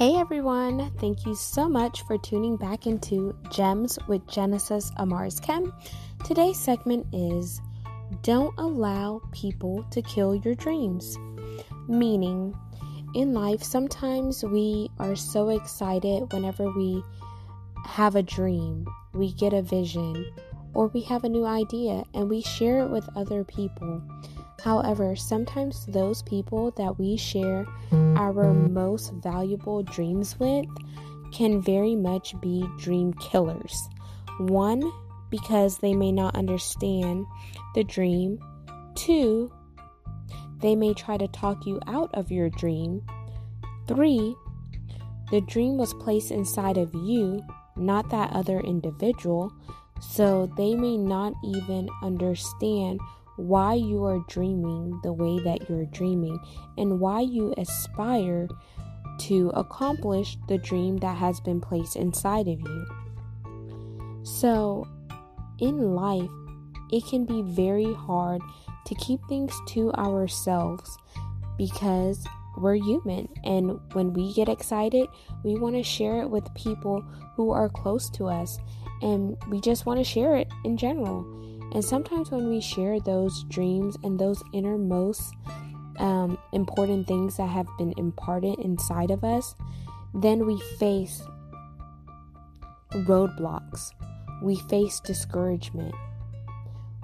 Hey everyone, thank you so much for tuning back into Gems with Genesis Amaris Kemp. Today's segment is Don't Allow People to Kill Your Dreams. Meaning, in life, sometimes we are so excited whenever we have a dream, we get a vision, or we have a new idea and we share it with other people. However, sometimes those people that we share our most valuable dreams with can very much be dream killers. One, because they may not understand the dream. Two, they may try to talk you out of your dream. Three, the dream was placed inside of you, not that other individual, so they may not even understand why you are dreaming the way that you're dreaming and why you aspire to accomplish the dream that has been placed inside of you. So, in life, it can be very hard to keep things to ourselves because we're human and when we get excited, we want to share it with people who are close to us and we just want to share it in general. And sometimes when we share those dreams and those innermost um, important things that have been imparted inside of us, then we face roadblocks. We face discouragement.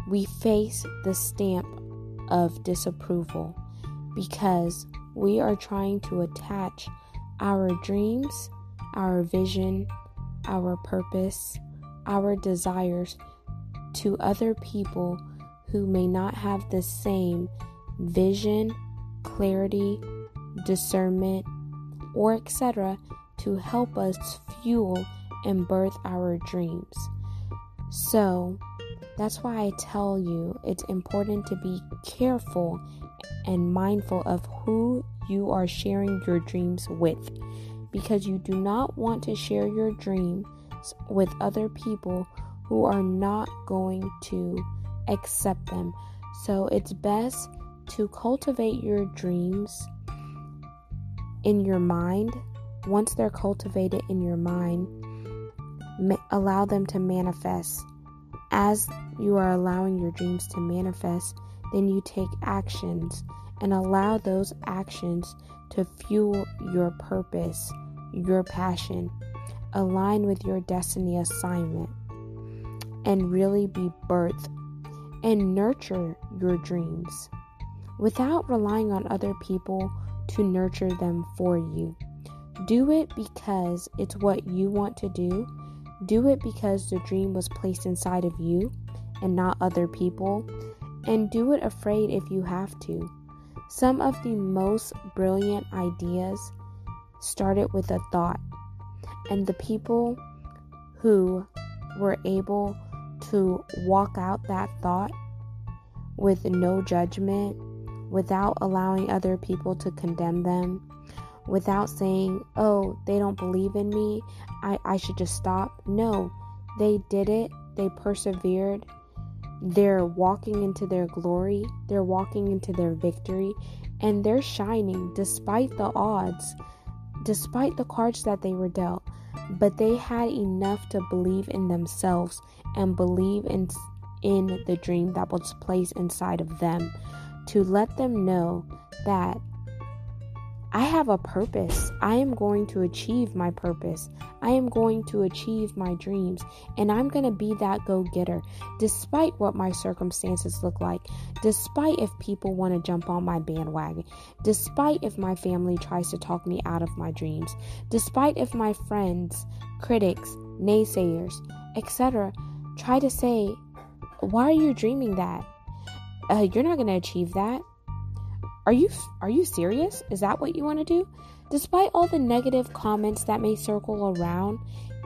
We face the stamp of disapproval because we are trying to attach our dreams, our vision, our purpose, our desires to other people who may not have the same vision, clarity, discernment, or etc. to help us fuel and birth our dreams. So, that's why I tell you it's important to be careful and mindful of who you are sharing your dreams with because you do not want to share your dreams with other people who are not going to accept them. So it's best to cultivate your dreams in your mind. Once they're cultivated in your mind, ma- allow them to manifest. As you are allowing your dreams to manifest, then you take actions and allow those actions to fuel your purpose, your passion, align with your destiny assignment and really be birthed and nurture your dreams without relying on other people to nurture them for you. Do it because it's what you want to do. Do it because the dream was placed inside of you and not other people. And do it afraid if you have to. Some of the most brilliant ideas started with a thought, and the people who were able to walk out that thought with no judgment, without allowing other people to condemn them, without saying, oh, they don't believe in me, I, I should just stop. No, they did it, they persevered, they're walking into their glory, they're walking into their victory, and they're shining despite the odds, despite the cards that they were dealt but they had enough to believe in themselves and believe in in the dream that was placed inside of them to let them know that I have a purpose. I am going to achieve my purpose. I am going to achieve my dreams. And I'm going to be that go getter, despite what my circumstances look like, despite if people want to jump on my bandwagon, despite if my family tries to talk me out of my dreams, despite if my friends, critics, naysayers, etc., try to say, Why are you dreaming that? Uh, you're not going to achieve that. Are you are you serious? Is that what you want to do? Despite all the negative comments that may circle around,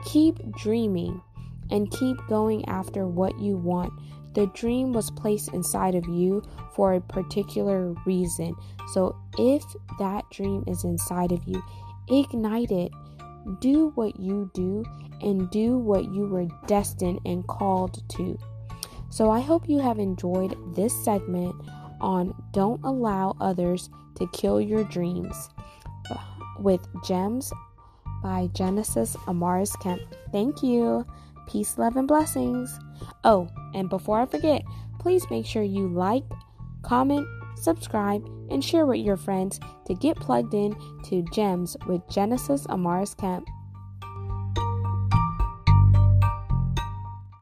keep dreaming and keep going after what you want. The dream was placed inside of you for a particular reason. So if that dream is inside of you, ignite it. Do what you do and do what you were destined and called to. So I hope you have enjoyed this segment on Don't Allow Others to Kill Your Dreams with Gems by Genesis Amaris Kemp. Thank you. Peace, love, and blessings. Oh, and before I forget, please make sure you like, comment, subscribe, and share with your friends to get plugged in to Gems with Genesis Amaris Kemp.